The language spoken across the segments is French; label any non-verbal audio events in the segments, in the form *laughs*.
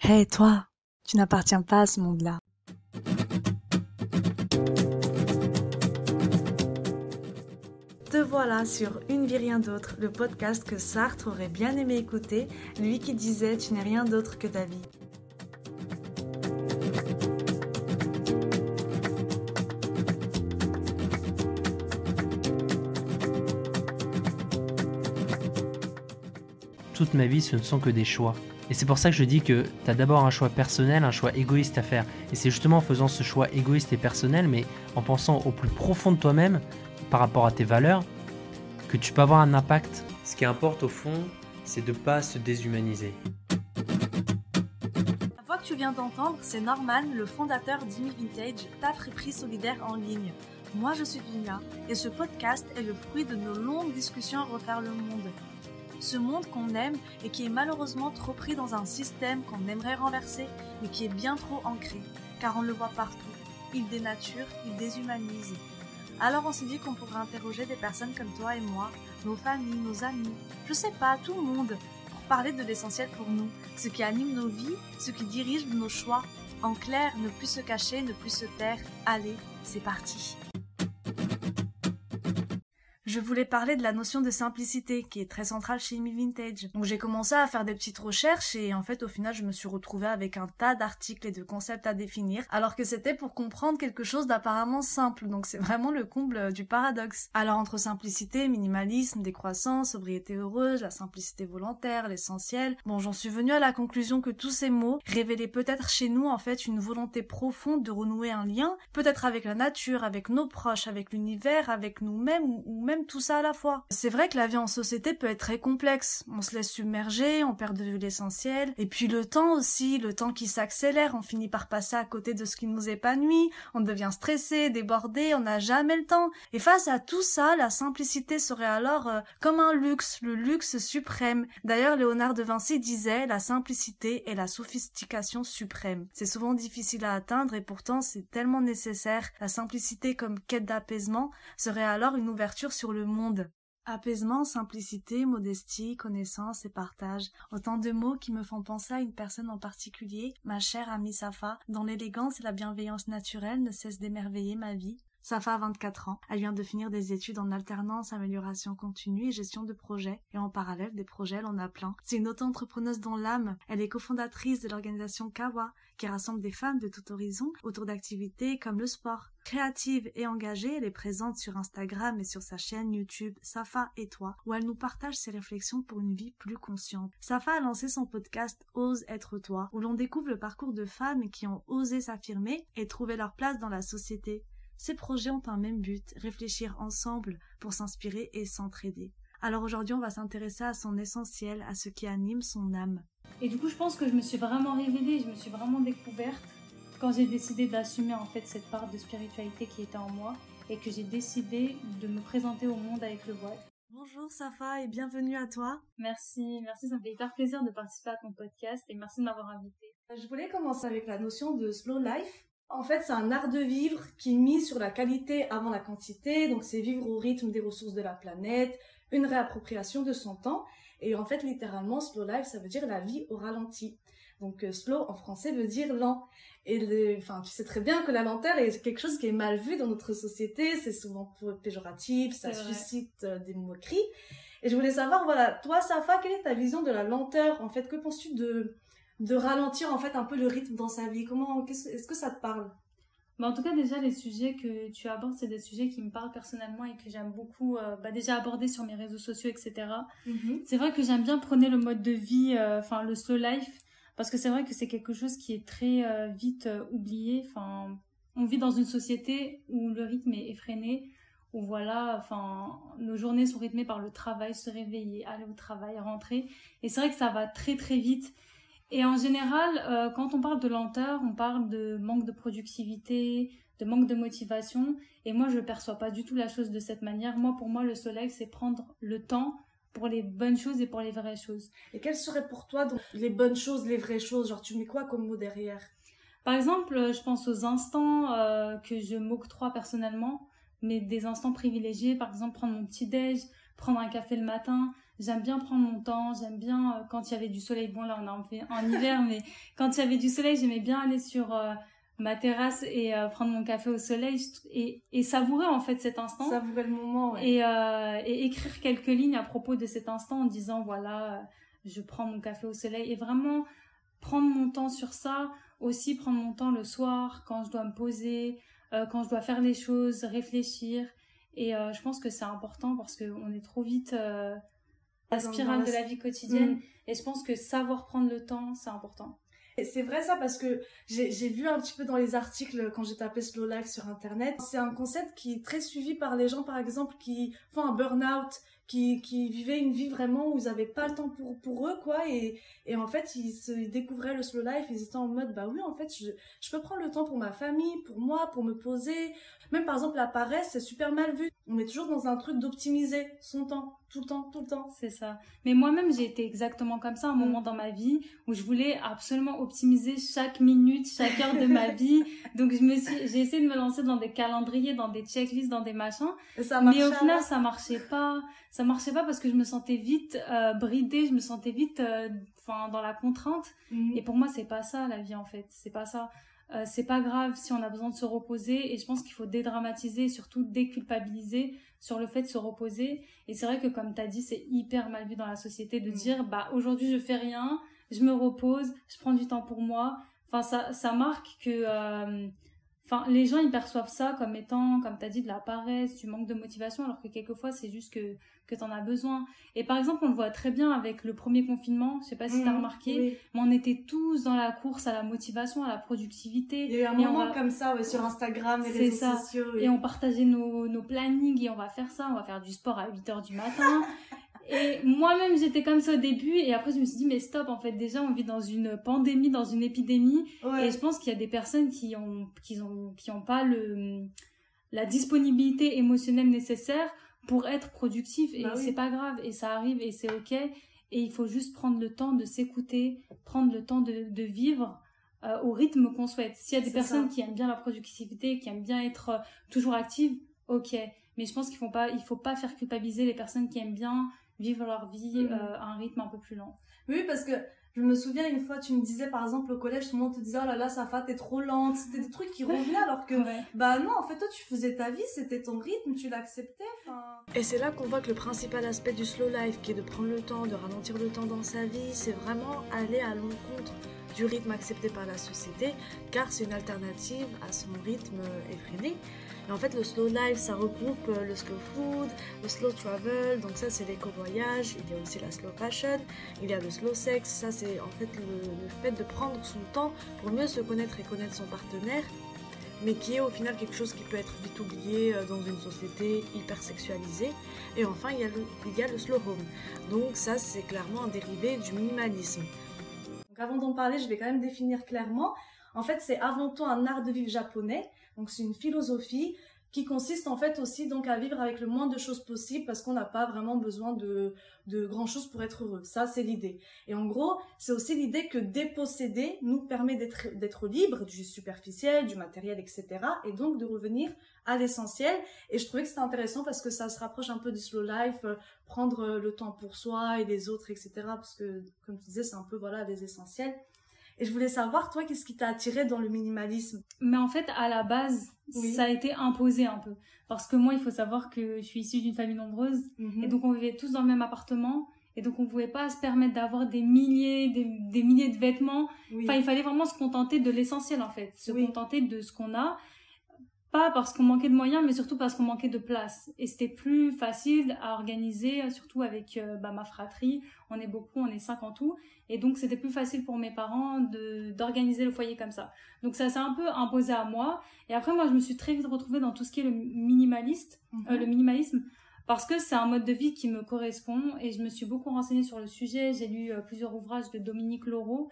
Hé, toi, tu n'appartiens pas à ce monde-là. Te voilà sur Une vie rien d'autre, le podcast que Sartre aurait bien aimé écouter, lui qui disait Tu n'es rien d'autre que ta vie. Toute ma vie, ce ne sont que des choix. Et c'est pour ça que je dis que tu as d'abord un choix personnel, un choix égoïste à faire. Et c'est justement en faisant ce choix égoïste et personnel, mais en pensant au plus profond de toi-même, par rapport à tes valeurs, que tu peux avoir un impact. Ce qui importe au fond, c'est de ne pas se déshumaniser. La voix que tu viens d'entendre, c'est Norman, le fondateur d'Imi Vintage, ta friperie solidaire en ligne. Moi, je suis Dunia, et ce podcast est le fruit de nos longues discussions à refaire le monde. Ce monde qu'on aime et qui est malheureusement trop pris dans un système qu'on aimerait renverser, mais qui est bien trop ancré, car on le voit partout. Il dénature, il déshumanise. Alors on s'est dit qu'on pourrait interroger des personnes comme toi et moi, nos familles, nos amis, je sais pas, tout le monde, pour parler de l'essentiel pour nous, ce qui anime nos vies, ce qui dirige nos choix. En clair, ne plus se cacher, ne plus se taire. Allez, c'est parti je voulais parler de la notion de simplicité qui est très centrale chez Me Vintage. Donc j'ai commencé à faire des petites recherches et en fait au final je me suis retrouvée avec un tas d'articles et de concepts à définir alors que c'était pour comprendre quelque chose d'apparemment simple. Donc c'est vraiment le comble du paradoxe. Alors entre simplicité, minimalisme, décroissance, sobriété heureuse, la simplicité volontaire, l'essentiel, bon j'en suis venue à la conclusion que tous ces mots révélaient peut-être chez nous en fait une volonté profonde de renouer un lien, peut-être avec la nature, avec nos proches, avec l'univers, avec nous-mêmes ou même tout ça à la fois. C'est vrai que la vie en société peut être très complexe. On se laisse submerger, on perd de vue l'essentiel. Et puis le temps aussi, le temps qui s'accélère, on finit par passer à côté de ce qui nous épanouit, on devient stressé, débordé, on n'a jamais le temps. Et face à tout ça, la simplicité serait alors euh, comme un luxe, le luxe suprême. D'ailleurs, Léonard de Vinci disait la simplicité est la sophistication suprême. C'est souvent difficile à atteindre et pourtant c'est tellement nécessaire. La simplicité comme quête d'apaisement serait alors une ouverture sur le monde. Apaisement, simplicité, modestie, connaissance et partage. Autant de mots qui me font penser à une personne en particulier, ma chère amie Safa, dont l'élégance et la bienveillance naturelle ne cessent d'émerveiller ma vie. Safa a 24 ans. Elle vient de finir des études en alternance, amélioration continue et gestion de projets. Et en parallèle, des projets, elle en a plein. C'est une auto-entrepreneuse dans l'âme. Elle est cofondatrice de l'organisation Kawa, qui rassemble des femmes de tout horizon autour d'activités comme le sport. Créative et engagée, elle est présente sur Instagram et sur sa chaîne YouTube Safa et toi, où elle nous partage ses réflexions pour une vie plus consciente. Safa a lancé son podcast Ose être toi, où l'on découvre le parcours de femmes qui ont osé s'affirmer et trouver leur place dans la société. Ces projets ont un même but, réfléchir ensemble pour s'inspirer et s'entraider. Alors aujourd'hui, on va s'intéresser à son essentiel, à ce qui anime son âme. Et du coup, je pense que je me suis vraiment révélée, je me suis vraiment découverte quand j'ai décidé d'assumer en fait cette part de spiritualité qui était en moi et que j'ai décidé de me présenter au monde avec le voile. Bonjour Safa et bienvenue à toi. Merci, merci, ça me fait hyper plaisir de participer à ton podcast et merci de m'avoir invité. Je voulais commencer avec la notion de slow life. En fait, c'est un art de vivre qui mise sur la qualité avant la quantité. Donc, c'est vivre au rythme des ressources de la planète, une réappropriation de son temps. Et en fait, littéralement, slow life, ça veut dire la vie au ralenti. Donc, euh, slow en français veut dire lent. Et enfin, tu sais très bien que la lenteur est quelque chose qui est mal vu dans notre société. C'est souvent péjoratif, ça suscite euh, des moqueries. Et je voulais savoir, voilà, toi, Safa, quelle est ta vision de la lenteur? En fait, que penses-tu de de ralentir en fait un peu le rythme dans sa vie Comment est-ce que ça te parle? Bah en tout cas, déjà, les sujets que tu abordes, c'est des sujets qui me parlent personnellement et que j'aime beaucoup euh, bah, déjà aborder sur mes réseaux sociaux, etc. Mm-hmm. C'est vrai que j'aime bien prôner le mode de vie, euh, enfin le slow life, parce que c'est vrai que c'est quelque chose qui est très euh, vite oublié. Enfin, on vit dans une société où le rythme est effréné, où voilà, enfin, nos journées sont rythmées par le travail, se réveiller, aller au travail, rentrer. Et c'est vrai que ça va très très vite. Et en général, euh, quand on parle de lenteur, on parle de manque de productivité, de manque de motivation. Et moi, je ne perçois pas du tout la chose de cette manière. Moi, pour moi, le soleil, c'est prendre le temps pour les bonnes choses et pour les vraies choses. Et quelles seraient pour toi donc, les bonnes choses, les vraies choses? Genre, tu mets quoi comme mot derrière? Par exemple, je pense aux instants euh, que je m'octroie personnellement, mais des instants privilégiés. Par exemple, prendre mon petit déj, prendre un café le matin, j'aime bien prendre mon temps, j'aime bien euh, quand il y avait du soleil. Bon là on est en, en hiver, mais quand il y avait du soleil, j'aimais bien aller sur euh, ma terrasse et euh, prendre mon café au soleil et, et savourer en fait cet instant. Savourer le moment. Ouais. Et, et écrire quelques lignes à propos de cet instant en disant voilà, je prends mon café au soleil et vraiment prendre mon temps sur ça. Aussi prendre mon temps le soir quand je dois me poser, quand je dois faire les choses, réfléchir. Et je pense que c'est important parce qu'on est trop vite la spirale de la vie quotidienne. Mm. Et je pense que savoir prendre le temps, c'est important. C'est vrai ça parce que j'ai vu un petit peu dans les articles quand j'ai tapé slow life sur internet. C'est un concept qui est très suivi par les gens par exemple qui font un burn-out, qui, qui vivaient une vie vraiment où ils n'avaient pas le temps pour, pour eux quoi et, et en fait ils se découvraient le slow life, ils étaient en mode bah oui en fait je, je peux prendre le temps pour ma famille, pour moi, pour me poser. Même par exemple la paresse c'est super mal vu. On est toujours dans un truc d'optimiser son temps tout le temps, tout le temps. C'est ça. Mais moi-même, j'ai été exactement comme ça, un mm. moment dans ma vie où je voulais absolument optimiser chaque minute, chaque heure de ma vie. *laughs* Donc, je me suis, j'ai essayé de me lancer dans des calendriers, dans des checklists, dans des machins. ça mais au final, ça marchait pas. Ça marchait pas parce que je me sentais vite euh, bridée, je me sentais vite, euh, dans la contrainte. Mm. Et pour moi, c'est pas ça la vie en fait. C'est pas ça. Euh, c'est pas grave si on a besoin de se reposer et je pense qu'il faut dédramatiser et surtout déculpabiliser sur le fait de se reposer et c'est vrai que comme tu as dit c'est hyper mal vu dans la société de mm. dire bah aujourd'hui je fais rien je me repose je prends du temps pour moi enfin ça ça marque que euh, Enfin, les gens ils perçoivent ça comme étant, comme tu as dit, de la paresse, du manque de motivation, alors que quelquefois c'est juste que que t'en as besoin. Et par exemple, on le voit très bien avec le premier confinement. Je sais pas si tu t'as mmh, remarqué, mais on était tous dans la course à la motivation, à la productivité. Il y a eu un moment comme ça, ouais, sur Instagram, les réseaux ça. sociaux. Et on partageait nos nos plannings et on va faire ça, on va faire du sport à 8 heures du matin. *laughs* Et moi-même, j'étais comme ça au début, et après, je me suis dit, mais stop, en fait, déjà, on vit dans une pandémie, dans une épidémie, et je pense qu'il y a des personnes qui ont, qui ont, qui ont pas le, la disponibilité émotionnelle nécessaire pour être productif, et bah c'est pas grave, et ça arrive, et c'est ok, et il faut juste prendre le temps de s'écouter, prendre le temps de, de vivre, euh, au rythme qu'on souhaite. S'il y a des personnes qui aiment bien la productivité, qui aiment bien être euh, toujours actives, ok. Mais je pense qu'il faut pas, il faut pas faire culpabiliser les personnes qui aiment bien vivre leur vie mm. euh, à un rythme un peu plus lent. Oui, parce que je me souviens une fois, tu me disais par exemple au collège, tout le monde te disait oh là là, Safa, t'es trop lente. C'était des trucs qui revenaient alors que bah non, en fait, toi tu faisais ta vie, c'était ton rythme, tu l'acceptais. Et c'est là qu'on voit que le principal aspect du slow life, qui est de prendre le temps, de ralentir le temps dans sa vie, c'est vraiment aller à l'encontre du rythme accepté par la société, car c'est une alternative à son rythme effréné. Et en fait, le slow life, ça regroupe euh, le slow food, le slow travel, donc ça c'est l'éco-voyage, il y a aussi la slow fashion, il y a le slow sex, ça c'est en fait le, fait de prendre son temps pour mieux se connaître et connaître son partenaire, mais qui est au final quelque chose qui peut être vite oublié euh, dans une société hyper sexualisée. Et enfin, il y a le, il y a le slow home, donc ça c'est clairement un dérivé du minimalisme. Donc avant d'en parler, je vais quand même définir clairement. En fait, c'est avant tout un art de vivre japonais donc c'est une philosophie qui consiste en fait aussi donc à vivre avec le moins de choses possible parce qu'on n'a pas vraiment besoin de, de grand chose pour être heureux. Ça, c'est l'idée. Et en gros, c'est aussi l'idée que déposséder nous permet d'être, libre du superficiel, du matériel, etc. et donc de revenir à l'essentiel. Et je trouvais que c'était intéressant parce que ça se rapproche un peu du slow life, euh, prendre euh, le temps pour soi et les autres, etc. Parce que, comme tu disais, c'est un peu, voilà, des essentiels. Et je voulais savoir, toi, qu'est-ce qui t'a attiré dans le minimalisme? Mais en fait, à la base, ça a été imposé un peu. Parce que moi, il faut savoir que je suis issue d'une famille nombreuse. Mhm. Et donc, on vivait tous dans le même appartement. Et donc, on ne pouvait pas se permettre d'avoir des milliers, des, milliers de vêtements. Enfin, il fallait vraiment se contenter de l'essentiel, en fait. Se contenter de ce qu'on a. Pas parce qu'on manquait de moyens, mais surtout parce qu'on manquait de place. Et c'était plus facile à organiser, surtout avec euh, bah, ma fratrie. On est beaucoup, on est cinq en tout. Et donc, c'était plus facile pour mes parents de d'organiser le foyer comme ça. Donc, ça s'est un peu imposé à moi. Et après, moi, je me suis très vite retrouvée dans tout ce qui est le minimaliste, euh, mhm. le minimalisme, parce que c'est un mode de vie qui me correspond. Et je me suis beaucoup renseignée sur le sujet. J'ai lu euh, plusieurs ouvrages de Dominique Laureau.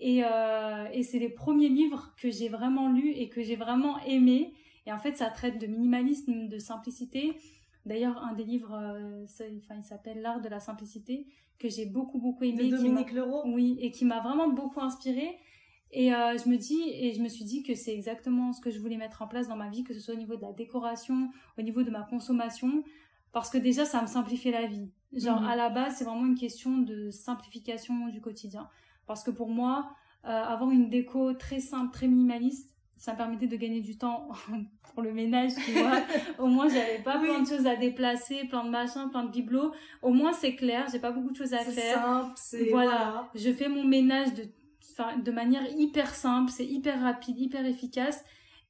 Et, et c'est les premiers livres que j'ai vraiment lus et que j'ai vraiment aimés et en fait, ça traite de minimalisme, de simplicité. D'ailleurs, un des livres, euh, enfin, il s'appelle L'art de la simplicité, que j'ai beaucoup, beaucoup aimé. De Dominique Leroux Oui, et qui m'a vraiment beaucoup inspiré. Et euh, je me dis, et je me suis dit que c'est exactement ce que je voulais mettre en place dans ma vie, que ce soit au niveau de la décoration, au niveau de ma consommation, parce que déjà, ça me simplifiait la vie. Genre, mhm. à la base, c'est vraiment une question de simplification du quotidien. Parce que pour moi, euh, avoir une déco très simple, très minimaliste, ça me permettait de gagner du temps *laughs* pour le ménage, tu vois. *laughs* Au moins, j'avais pas plein de choses à déplacer, plein de machins, plein de bibelots. Au moins, c'est clair, j'ai pas beaucoup de choses à faire. Simple, c'est voilà. Je fais mon ménage de, de manière hyper simple, c'est hyper rapide, hyper efficace.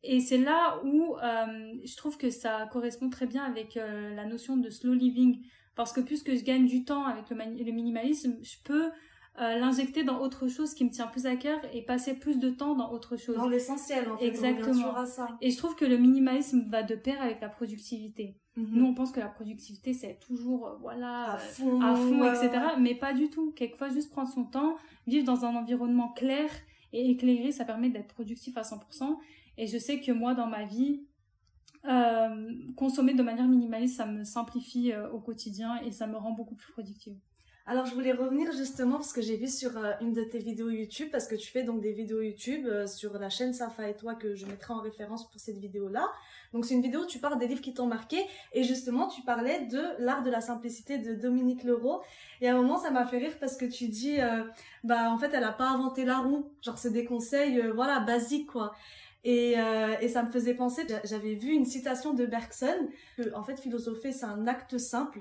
Et c'est là où euh, je trouve que ça correspond très bien avec euh, la notion de slow living. Parce que puisque je gagne du temps avec le, le minimalisme, je peux euh, l'injecter dans autre chose qui me tient plus à cœur et passer plus de temps dans autre chose. Dans l'essentiel, en fait. Exactement. À ça. Et je trouve que le minimalisme va de pair avec la productivité. Mhm. Nous, on pense que la productivité, c'est toujours, euh, voilà, à fond, à fond etc. Mais pas du tout. Quelquefois, juste prendre son temps, vivre dans un environnement clair et éclairé, ça permet d'être productif à 100%. Et je sais que moi, dans ma vie, euh, consommer de manière minimaliste, ça me simplifie au quotidien et ça me rend beaucoup plus productive. Alors je voulais revenir justement parce que j'ai vu sur euh, une de tes vidéos YouTube, parce que tu fais donc des vidéos YouTube euh, sur la chaîne Safa et toi que je mettrai en référence pour cette vidéo-là. Donc c'est une vidéo où tu parles des livres qui t'ont marqué et justement tu parlais de l'art de la simplicité de Dominique Leroux. Et à un moment ça m'a fait rire parce que tu dis, euh, bah en fait elle a pas inventé la roue, genre c'est des conseils voilà basiques quoi. Et, et, ça me faisait penser, j'avais vu une citation de Bergson, que en fait philosopher c'est un acte simple.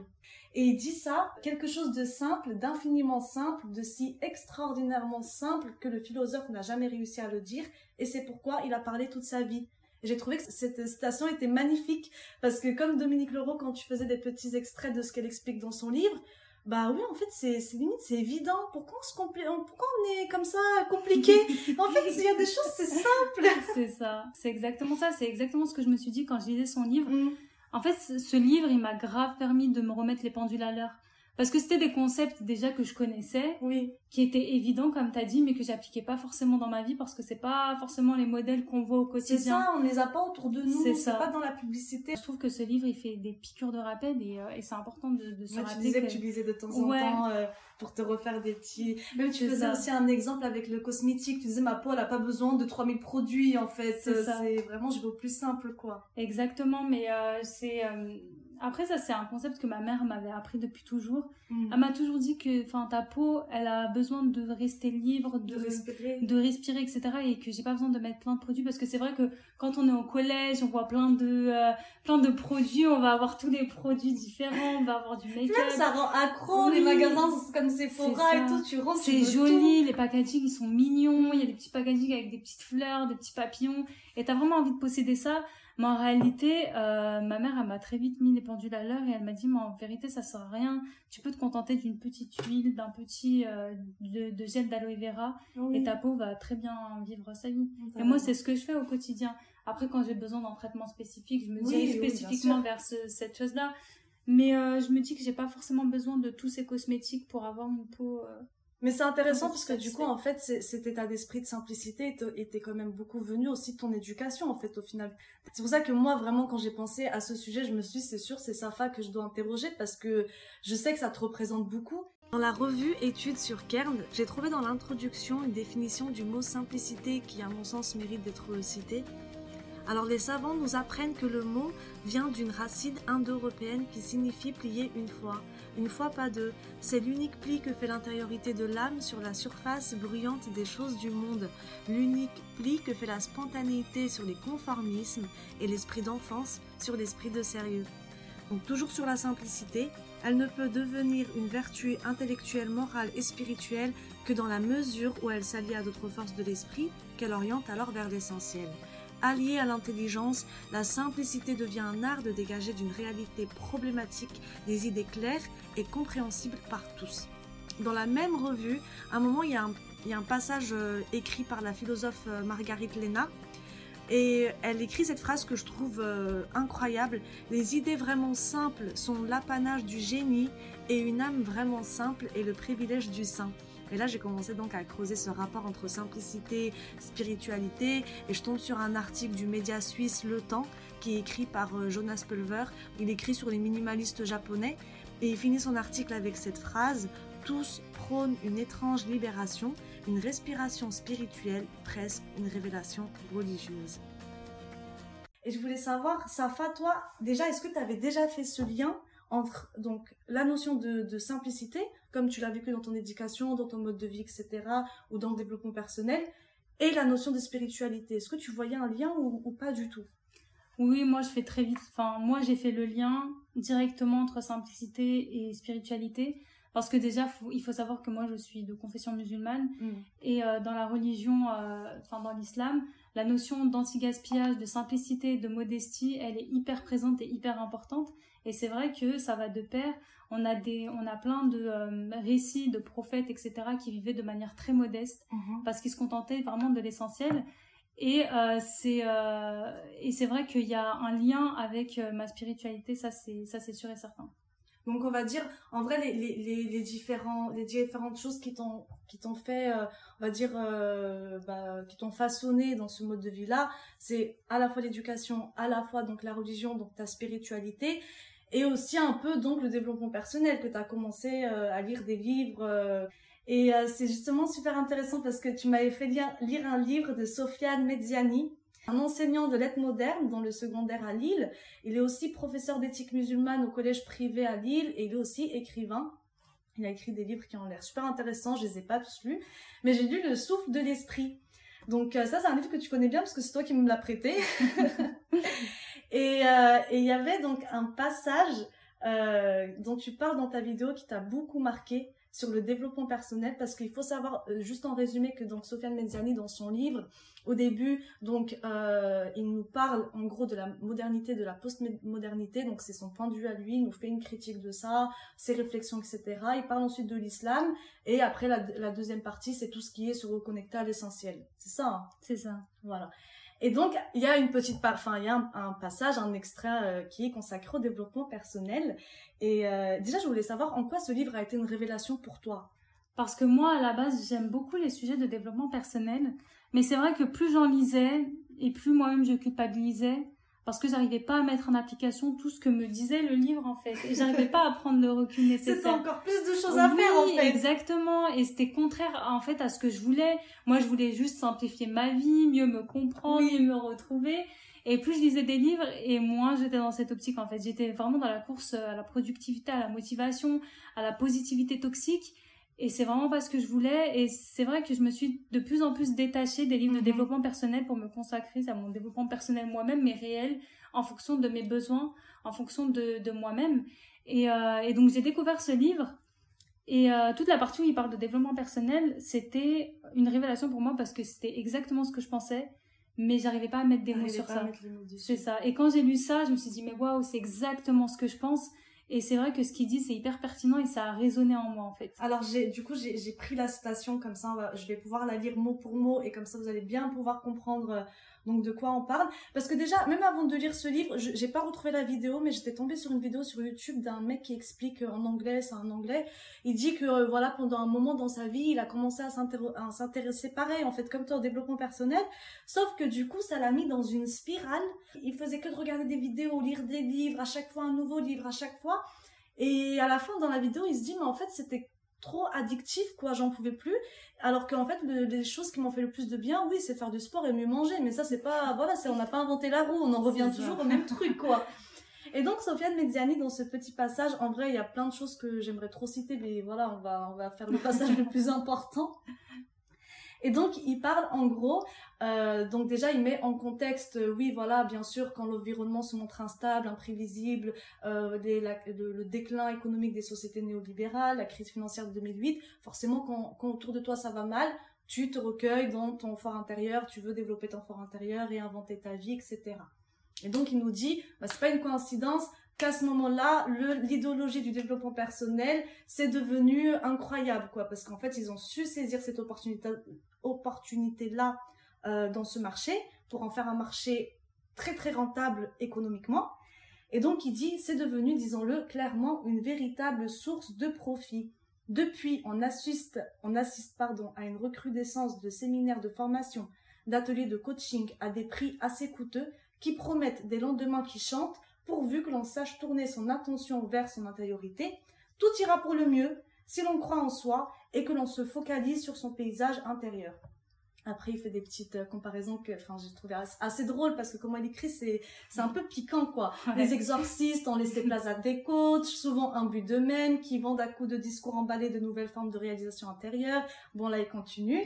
Et il dit ça, quelque chose de simple, d'infiniment simple, de si extraordinairement simple que le philosophe n'a jamais réussi à le dire, et c'est pourquoi il a parlé toute sa vie. J'ai trouvé que cette citation était magnifique, parce que comme Dominique Leroux, quand tu faisais des petits extraits de ce qu'elle explique dans son livre, bah oui, en fait, c'est limite, c'est évident. Pourquoi on, se compli... Pourquoi on est comme ça compliqué? *laughs* En fait, il y a des choses, c'est simple. c'est ça. C'est exactement ça. C'est exactement ce que je me suis dit quand je lisais son livre. Mm. En fait, ce livre, il m'a grave permis de me remettre les pendules à l'heure. Parce que c'était des concepts déjà que je connaissais, oui. qui étaient évidents comme tu as dit, mais que j'appliquais pas forcément dans ma vie parce que c'est pas forcément les modèles qu'on voit au quotidien. C'est ça, on les a pas autour de nous, c'est pas dans la publicité. Je trouve que ce livre il fait des piqûres de rappel et, euh, c'est important de, de se rappeler. Tu disais que... tu lisais de temps en temps euh, pour te refaire des petits. Même tu faisais aussi un exemple avec le cosmétique. Tu disais ma peau elle a pas besoin de 3000 produits en fait. C'est vraiment je veux plus simple quoi. Exactement, mais euh, c'est après, ça, c'est un concept que ma mère m'avait appris depuis toujours. Mm. Elle m'a toujours dit que, enfin, ta peau, elle a besoin de rester libre, de, respirer. de respirer, etc. Et que j'ai pas besoin de mettre plein de produits parce que c'est vrai que quand on est au collège, on voit plein de, euh, plein de produits, on va avoir tous les produits différents, on va avoir du make-up. ça rend accro, les magasins comme Sephora et tout, tu rentres, C'est joli, les packaging, ils sont mignons, il y a des petits packaging avec des petites fleurs, des petits papillons. Et t'as vraiment envie de posséder ça. Mais en réalité, euh, ma mère, elle m'a très vite mis les pendules à l'heure et elle m'a dit, mais en vérité, ça sert à rien. Tu peux te contenter d'une petite huile, d'un petit euh, de, gel d'aloe vera et ta peau va très bien vivre sa vie. Et moi, c'est ce que je fais au quotidien. Après, quand j'ai besoin d'un traitement spécifique, je me dirige spécifiquement vers cette chose-là. Mais euh, je me dis que j'ai pas forcément besoin de tous ces cosmétiques pour avoir une peau mais c'est intéressant parce que du coup, en fait, cet état d'esprit de simplicité était quand même beaucoup venu aussi de ton éducation, en fait, au final. C'est pour ça que moi, vraiment, quand j'ai pensé à ce sujet, je me suis dit, c'est sûr, c'est Safa que je dois interroger parce que je sais que ça te représente beaucoup. Dans la revue Études sur Kern, j'ai trouvé dans l'introduction une définition du mot simplicité qui, à mon sens, mérite d'être cité. Alors les savants nous apprennent que le mot vient d'une racine indo-européenne qui signifie plier une fois. Une fois pas deux, c'est l'unique pli que fait l'intériorité de l'âme sur la surface bruyante des choses du monde, l'unique pli que fait la spontanéité sur les conformismes et l'esprit d'enfance sur l'esprit de sérieux. Donc toujours sur la simplicité, elle ne peut devenir une vertu intellectuelle, morale et spirituelle que dans la mesure où elle s'allie à d'autres forces de l'esprit qu'elle oriente alors vers l'essentiel. Alliée à l'intelligence, la simplicité devient un art de dégager d'une réalité problématique des idées claires et compréhensibles par tous. Dans la même revue, à un moment, il y a un, passage euh, écrit par la philosophe euh, Marguerite Lena, et elle écrit cette phrase que je trouve euh, incroyable. Les idées vraiment simples sont l'apanage du génie et une âme vraiment simple est le privilège du saint. Et là, j'ai commencé donc à creuser ce rapport entre simplicité, spiritualité, et je tombe sur un article du média suisse Le Temps, qui est écrit par euh, Jonas Pulver. Il écrit sur les minimalistes japonais, et il finit son article avec cette phrase Tous prônent une étrange libération, une respiration spirituelle, presque une révélation religieuse. Et je voulais savoir, Safa, toi, déjà, est-ce que tu avais déjà fait ce lien entre donc la notion de, simplicité, comme tu l'as vécu dans ton éducation, dans ton mode de vie, etc., ou dans le développement personnel, et la notion de spiritualité. Est-ce que tu voyais un lien ou, pas du tout? Oui, moi je fais très vite. Enfin, moi j'ai fait le lien directement entre simplicité et spiritualité. Parce que déjà, il faut savoir que moi, je suis de confession musulmane. Mm. Et euh, dans la religion, euh, enfin dans l'islam, la notion d'anti-gaspillage, de simplicité, de modestie, elle est hyper présente et hyper importante. Et c'est vrai que ça va de pair. On a, des, on a plein de euh, récits de prophètes, etc., qui vivaient de manière très modeste, mhm. parce qu'ils se contentaient vraiment de l'essentiel. Et euh, c'est euh, et c'est vrai qu'il y a un lien avec ma spiritualité, ça c'est ça c'est sûr et certain. Donc on va dire, en vrai, les, les, les, différents, les différentes choses qui t'ont qui t'ont fait, on va dire, bah, qui t'ont façonné dans ce mode de vie-là, c'est à la fois l'éducation, à la fois donc la religion, donc ta spiritualité, et aussi un peu donc le développement personnel que tu as commencé euh, à lire des livres euh, et euh, c'est justement super intéressant parce que tu m'avais fait lire, un livre de Sofiane Mediani un enseignant de lettres modernes dans le secondaire à Lille. Il est aussi professeur d'éthique musulmane au collège privé à Lille et il est aussi écrivain. Il a écrit des livres qui ont l'air super intéressants, je les ai pas tous lus, mais j'ai lu Le souffle de l'esprit. Donc ça c'est un livre que tu connais bien parce que c'est toi qui me l'as prêté. *laughs* Euh, et il y avait donc un passage euh, dont tu parles dans ta vidéo qui t'a beaucoup marqué sur le développement personnel parce qu'il faut savoir euh, juste en résumé que donc Sofiane Menziani dans son livre au début donc il nous parle en gros de la modernité de la postmodernité. Donc c'est son point de vue à lui il nous fait une critique de ça ses réflexions etc il parle ensuite de l'islam et après la, la, deuxième partie c'est tout ce qui est se reconnecter à l'essentiel. C'est ça hein? C'est ça. Voilà et donc, il y a une petite enfin, il y a un, passage, un extrait euh, qui est consacré au développement personnel. Et euh, déjà, je voulais savoir en quoi ce livre a été une révélation pour toi. Parce que moi, à la base, j'aime beaucoup les sujets de développement personnel. Mais c'est vrai que plus j'en lisais, et plus moi-même je culpabilisais, parce que j'arrivais pas à mettre en application tout ce que me disait le livre en fait et j'arrivais pas à prendre le recul *laughs* nécessaire. C'était encore plus de choses à faire en fait. Exactement et c'était contraire en fait à ce que je voulais. Moi je voulais juste simplifier ma vie, mieux me comprendre, mieux me retrouver et plus je lisais des livres et moins j'étais dans cette optique en fait. J'étais vraiment dans la course à la productivité, à la motivation, à la positivité toxique et c'est vraiment pas ce que je voulais. Et c'est vrai que je me suis de plus en plus détachée des livres de mhm. développement personnel pour me consacrer à mon développement personnel moi-même, mais réel, en fonction de mes besoins, en fonction de, de moi-même. Et, euh, et, donc j'ai découvert ce livre. Et euh, toute la partie où il parle de développement personnel, c'était une révélation pour moi parce que c'était exactement ce que je pensais, mais j'arrivais pas à mettre des mots sur ça. C'est ça. Et quand j'ai lu ça, je me suis dit mais waouh, c'est exactement ce que je pense. Et c'est vrai que ce qu'il dit, c'est hyper pertinent et ça a résonné en moi, en fait. Alors, j'ai, du coup, j'ai, pris la citation comme ça, je vais pouvoir la lire mot pour mot et comme ça, vous allez bien pouvoir comprendre euh, donc de quoi on parle? Parce que déjà, même avant de lire ce livre, j'ai pas retrouvé la vidéo, mais j'étais tombée sur une vidéo sur YouTube d'un mec qui explique en anglais, c'est un anglais. Il dit que euh, voilà, pendant un moment dans sa vie, il a commencé à s'intéresser pareil, en fait, comme toi, au développement personnel. Sauf que du coup, ça l'a mis dans une spirale. Il faisait que de regarder des vidéos, lire des livres, à chaque fois un nouveau livre, à chaque fois. Et à la fin, dans la vidéo, il se dit, mais en fait, c'était trop addictif quoi j'en pouvais plus. Alors qu'en fait les choses qui m'ont fait le plus de bien oui c'est faire du sport et mieux manger. Mais ça c'est pas voilà c'est on n'a pas inventé la roue on en revient toujours au même *laughs* truc quoi. Et donc Sofiane Mediani dans ce petit passage en vrai il y a plein de choses que j'aimerais trop citer mais voilà on va on va faire le passage le plus important et donc, il parle en gros, euh, donc déjà, il met en contexte, euh, oui, voilà, bien sûr, quand l'environnement se montre instable, imprévisible, euh, le, déclin économique des sociétés néolibérales, la crise financière de 2008, forcément, quand, autour de toi ça va mal, tu te recueilles dans ton fort intérieur, tu veux développer ton fort intérieur, réinventer ta vie, etc. Et donc, il nous dit, bah, c'est pas une coïncidence, qu'à ce moment-là, l'idéologie du développement personnel, c'est devenu incroyable, quoi, parce qu'en fait, ils ont su saisir cette opportunité, opportunité-là euh, dans ce marché pour en faire un marché très très rentable économiquement. Et donc, il dit, c'est devenu, disons-le clairement, une véritable source de profit. Depuis, on assiste, on assiste pardon, à une recrudescence de séminaires de formation, d'ateliers de coaching à des prix assez coûteux qui promettent des lendemains qui chantent pourvu que l'on sache tourner son attention vers son intériorité, tout ira pour le mieux si l'on croit en soi et que l'on se focalise sur son paysage intérieur. Après, il fait des petites euh, comparaisons que, enfin, j'ai trouvé assez, drôle parce que comment il écrit, c'est, c'est un peu piquant, quoi. Les exorcistes ont laissé place à des coachs, souvent un but d'eux-mêmes, qui vendent à coups de discours emballés de nouvelles formes de réalisation intérieure. Bon, là, il continue.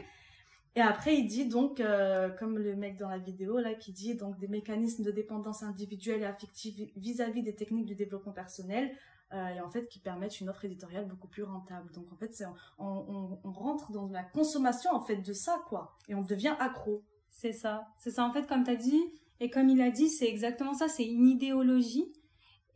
Et après, il dit donc, euh, comme le mec dans la vidéo, là, qui dit donc des mécanismes de dépendance individuelle et affective vis-à-vis des techniques du développement personnel, euh, et en fait qui permettent une offre éditoriale beaucoup plus rentable. Donc en fait, on, rentre dans la consommation en fait de ça, quoi, et on devient accro. C'est ça, c'est ça en fait, comme tu as dit, et comme il a dit, c'est exactement ça, c'est une idéologie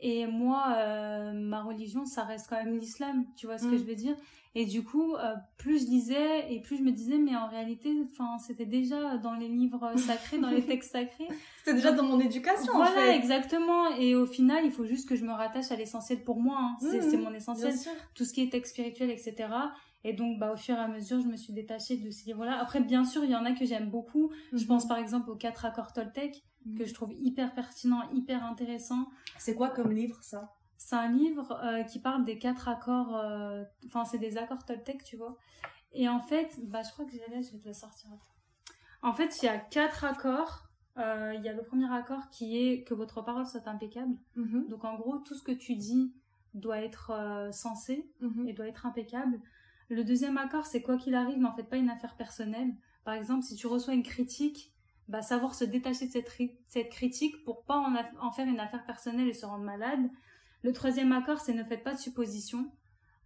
et moi, euh, ma religion, ça reste quand même l'islam, tu vois ce que mm. je veux dire Et du coup, euh, plus je lisais et plus je me disais, mais en réalité, enfin, c'était déjà dans les livres *laughs* sacrés, dans les textes sacrés. C'était déjà dans mon éducation. Voilà, en fait. exactement. Et au final, il faut juste que je me rattache à l'essentiel pour moi. Hein. C'est mm, mon essentiel. Tout ce qui est texte spirituel, etc. Et donc, bah, au fur et à mesure, je me suis détachée de ces livres-là. Après, bien sûr, il y en a que j'aime beaucoup. Je mm-hmm. pense par exemple aux quatre accords Toltec que mhm. je trouve hyper pertinent, hyper intéressant. C'est quoi comme livre ça? C'est un livre euh, qui parle des quatre accords, euh, enfin c'est des accords Toltec, tu vois. Et en fait, bah je crois que j'ai je vais te le sortir. En fait, il y a quatre accords. Euh, il y a le premier accord qui est que votre parole soit impeccable. Mhm. Donc en gros, tout ce que tu dis doit être sensé mhm. et doit être impeccable. Le deuxième accord, c'est quoi qu'il arrive, n'en faites pas une affaire personnelle. Par exemple, si tu reçois une critique bah, savoir se détacher de cette, cette critique pour pas en, en, faire une affaire personnelle et se rendre malade. Le troisième accord, c'est ne faites pas de suppositions.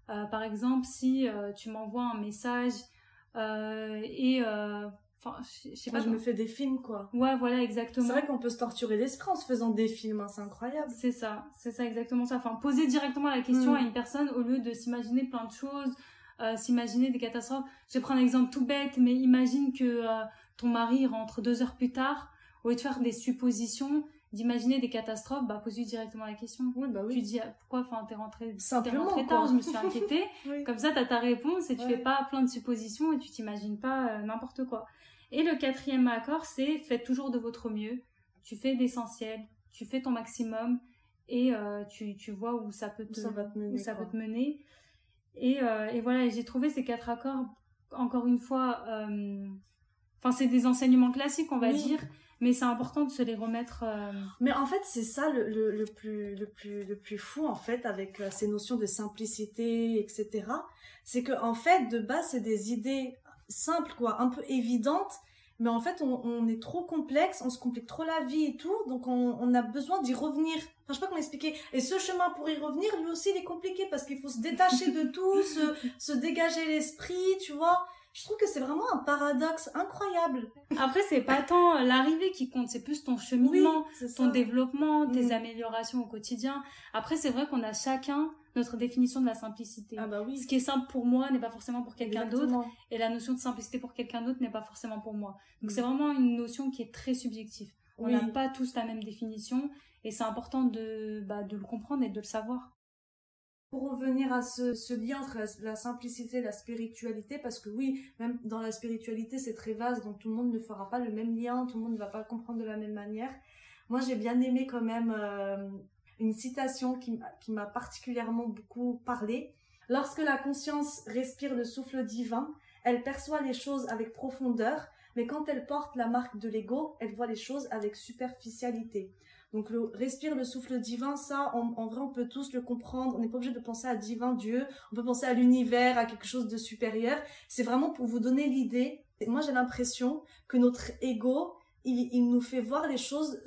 Euh, par exemple, si euh, tu m'envoies un message euh, et Enfin, je sais pas. je me fais des films, quoi. Ouais, voilà, exactement. C'est vrai qu'on peut se torturer l'esprit en se faisant des films, hein, c'est incroyable. C'est ça, c'est ça exactement ça. Enfin, poser directement la question mm. à une personne au lieu de s'imaginer plein de choses, s'imaginer des catastrophes. Je vais prendre un exemple tout bête, mais imagine que ton mari rentre deux heures plus tard, au lieu de faire des suppositions, d'imaginer des catastrophes, bah pose-lui directement la question. Oui, bah oui. Tu dis ah, pourquoi enfin t'es rentré, rentré tard, je me suis inquiétée. *laughs* Comme ça t'as ta réponse et tu fais pas plein de suppositions et tu t'imagines pas euh, n'importe quoi. Et le quatrième accord, c'est faites toujours de votre mieux. Tu fais l'essentiel, tu fais ton maximum et euh, tu, tu vois où ça peut te, mener, ça peut te mener. Et, euh, et voilà, j'ai trouvé ces quatre accords encore une fois Enfin, c'est des enseignements classiques, on va dire, mais c'est important de se les remettre. Euh, mais en fait, c'est ça le, le, le, plus, le, plus, le plus fou, en fait, avec euh, ces notions de simplicité, etc. C'est que, en fait, de base, c'est des idées simples, quoi, un peu évidentes, mais en fait, on, on, est trop complexe, on se complique trop la vie et tout, donc on, on a besoin d'y revenir. Enfin, je sais pas comment expliquer. Et ce chemin pour y revenir, lui aussi, il est compliqué parce qu'il faut se détacher de tout, se, se dégager l'esprit, tu vois je trouve que c'est vraiment un paradoxe incroyable. Après, c'est pas tant l'arrivée qui compte, c'est plus ton cheminement, ton développement, tes mm. améliorations au quotidien. Après, c'est vrai qu'on a chacun notre définition de la simplicité. Ah bah oui. Ce qui est simple pour moi n'est pas forcément pour quelqu'un d'autre, et la notion de simplicité pour quelqu'un d'autre n'est pas forcément pour moi. Donc mm. c'est vraiment une notion qui est très subjective. On n'a pas tous la même définition, et c'est important de, bah, de le comprendre et de le savoir pour revenir à ce, lien entre la, simplicité et la spiritualité, parce que oui, même dans la spiritualité, c'est très vaste, donc tout le monde ne fera pas le même lien, tout le monde ne va pas le comprendre de la même manière. Moi, j'ai bien aimé quand même euh, une citation qui, qui m'a particulièrement beaucoup parlé. Lorsque la conscience respire le souffle divin, elle perçoit les choses avec profondeur, mais quand elle porte la marque de l'ego, elle voit les choses avec superficialité. Donc le respire le souffle divin, ça, en, vrai, on peut tous le comprendre. On n'est pas obligé de penser à divin Dieu. On peut penser à l'univers, à quelque chose de supérieur. C'est vraiment pour vous donner l'idée. Moi, j'ai l'impression que notre ego, il, il, nous fait voir les choses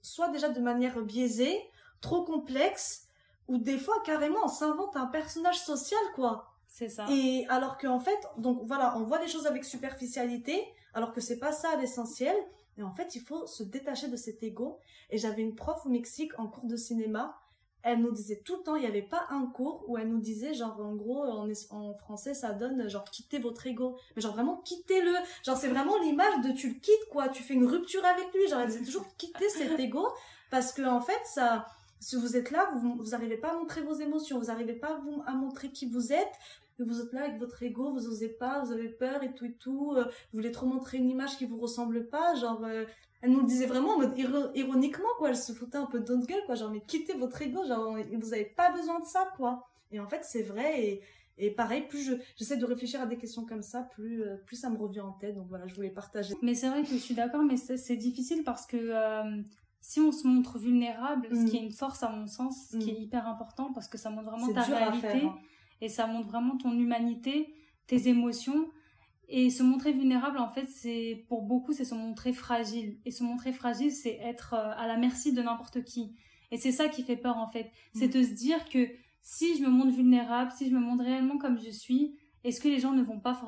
soit déjà de manière biaisée, trop complexe, ou des fois carrément on s'invente un personnage social, quoi. C'est ça. Et alors qu'en fait, donc voilà, on voit les choses avec superficialité, alors que c'est pas ça l'essentiel. Et en fait, il faut se détacher de cet ego. Et j'avais une prof au Mexique en cours de cinéma. Elle nous disait tout le temps, il n'y avait pas un cours où elle nous disait, genre, en gros, en, français, ça donne, genre, quitter votre ego. Mais genre, vraiment, quittez-le. Genre, c'est vraiment l'image de tu le quittes, quoi. Tu fais une rupture avec lui. Genre, elle disait toujours quitter cet ego. Parce que, en fait, ça, si vous êtes là, vous, vous arrivez pas à montrer vos émotions, vous n'arrivez pas à, montrer qui vous êtes, vous êtes là avec votre ego, vous osez pas, vous avez peur et tout et tout, euh, vous voulez trop montrer une image qui vous ressemble pas, genre euh, elle nous le disait vraiment en mode ironiquement quoi, elle se foutait un peu de notre gueule quoi, genre mais quittez votre ego, genre vous avez pas besoin de ça quoi. Et en fait c'est vrai et, Et pareil, plus je, j'essaie de réfléchir à des questions comme ça, plus, euh, plus ça me revient en tête. Donc voilà, je voulais partager. Mais c'est vrai que je suis d'accord, mais c'est, difficile parce que si on se montre vulnérable, ce qui mm. est une force à mon sens, ce qui est mm. hyper important parce que ça montre vraiment ta réalité hein. et ça montre vraiment ton humanité, tes émotions. Et se montrer vulnérable, en fait, c'est pour beaucoup, c'est se montrer fragile. Et se montrer fragile, c'est être euh, à la merci de n'importe qui. Et c'est ça qui fait peur, en fait. C'est mm. de se dire que si je me montre vulnérable, si je me montre réellement comme je suis, est-ce que les gens ne vont pas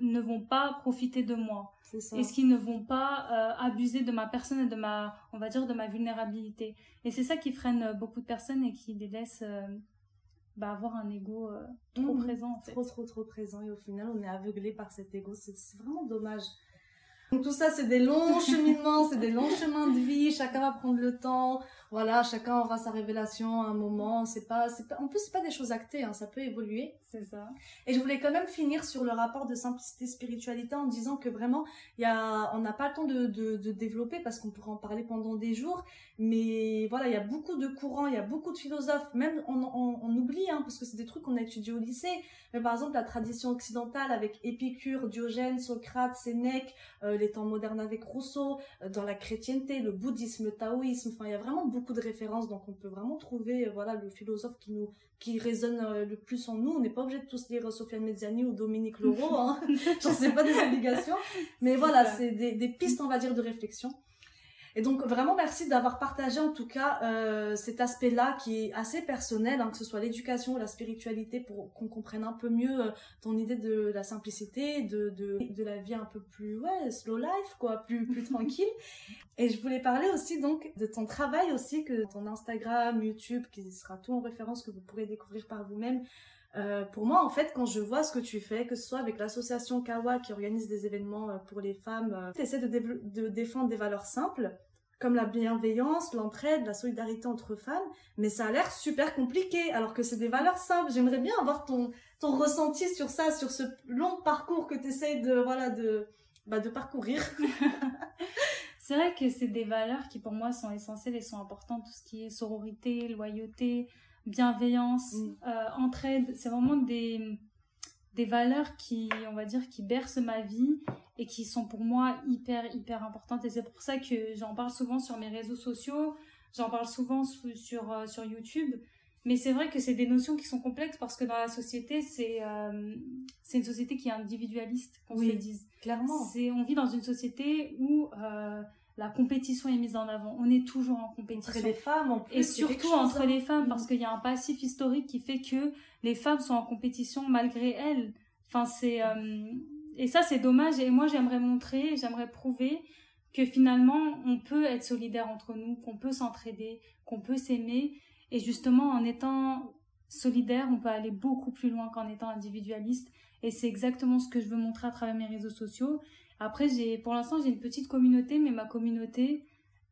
ne vont pas profiter de moi? Est-ce qu'ils ne vont pas euh, abuser de ma personne et de ma on va dire de ma vulnérabilité? Et c'est ça qui freine beaucoup de personnes et qui les laisse euh, bah, avoir un ego euh, trop mmh. présent en fait. Trop trop trop présent et au final on est aveuglé par cet ego. C'est vraiment dommage. Donc tout ça, c'est des longs cheminements, c'est des longs chemins de vie. Chacun va prendre le temps. Voilà, chacun aura sa révélation à un moment. C'est pas, c'est pas, en plus, c'est pas des choses actées, hein, ça peut évoluer. C'est ça. Et je voulais quand même finir sur le rapport de simplicité spiritualité en disant que vraiment, il y a, on n'a pas le temps de, de, de développer parce qu'on pourrait en parler pendant des jours. Mais voilà, il y a beaucoup de courants, il y a beaucoup de philosophes. Même on, on, on oublie, hein, parce que c'est des trucs qu'on a étudiés au lycée. Mais par exemple, la tradition occidentale avec Épicure, Diogène, Socrate, Sénèque, euh, les temps modernes avec Rousseau, euh, dans la chrétienté, le bouddhisme, le taoïsme. Enfin, il y a vraiment beaucoup de références. Donc, on peut vraiment trouver, euh, voilà, le philosophe qui nous, qui résonne le plus en nous. On n'est pas obligé de tous lire Sofiane Mezzani ou Dominique Leroux. Hein. *laughs* J'en sais pas des obligations. Mais voilà, c'est des, des pistes, on va dire, de réflexion. Et donc vraiment merci d'avoir partagé en tout cas euh, cet aspect-là qui est assez personnel, hein, que ce soit l'éducation ou la spiritualité, pour qu'on comprenne un peu mieux euh, ton idée de la simplicité, de, de, de la vie un peu plus ouais slow life quoi, plus plus *laughs* tranquille. Et je voulais parler aussi donc de ton travail aussi, que ton Instagram, YouTube, qui sera tout en référence que vous pourrez découvrir par vous-même. Euh, pour moi, en fait, quand je vois ce que tu fais, que ce soit avec l'association Kawa qui organise des événements euh, pour les femmes, euh, tu essaies de, de, défendre des valeurs simples, comme la bienveillance, l'entraide, la solidarité entre femmes, mais ça a l'air super compliqué, alors que c'est des valeurs simples. J'aimerais bien avoir ton, ton ressenti sur ça, sur ce long parcours que tu essaies de, voilà, de, bah, de parcourir. *laughs* *laughs* c'est vrai que c'est des valeurs qui pour moi sont essentielles et sont importantes, tout ce qui est sororité, loyauté, bienveillance, mm. euh, entraide. C'est vraiment des, des valeurs qui, on va dire, qui bercent ma vie et qui sont pour moi hyper, hyper importantes. Et c'est pour ça que j'en parle souvent sur mes réseaux sociaux, j'en parle souvent sur, euh, sur YouTube. Mais c'est vrai que c'est des notions qui sont complexes parce que dans la société, c'est euh, c'est une société qui est individualiste, qu'on se le dise. Clairement. C'est on vit dans une société où euh, la compétition est mise en avant. On est toujours en compétition. Entre les femmes, en plus. Et surtout entre hein. les femmes, parce mm. qu'il y a un passif historique qui fait que les femmes sont en compétition malgré elles. Enfin, c'est euh, et ça c'est dommage. Et moi, j'aimerais montrer, j'aimerais prouver que finalement, on peut être solidaire entre nous, qu'on peut s'entraider, qu'on peut s'aimer. Et justement, en étant solidaire, on peut aller beaucoup plus loin qu'en étant individualiste. Et c'est exactement ce que je veux montrer à travers mes réseaux sociaux. Après, j'ai, pour l'instant, j'ai une petite communauté, mais ma communauté,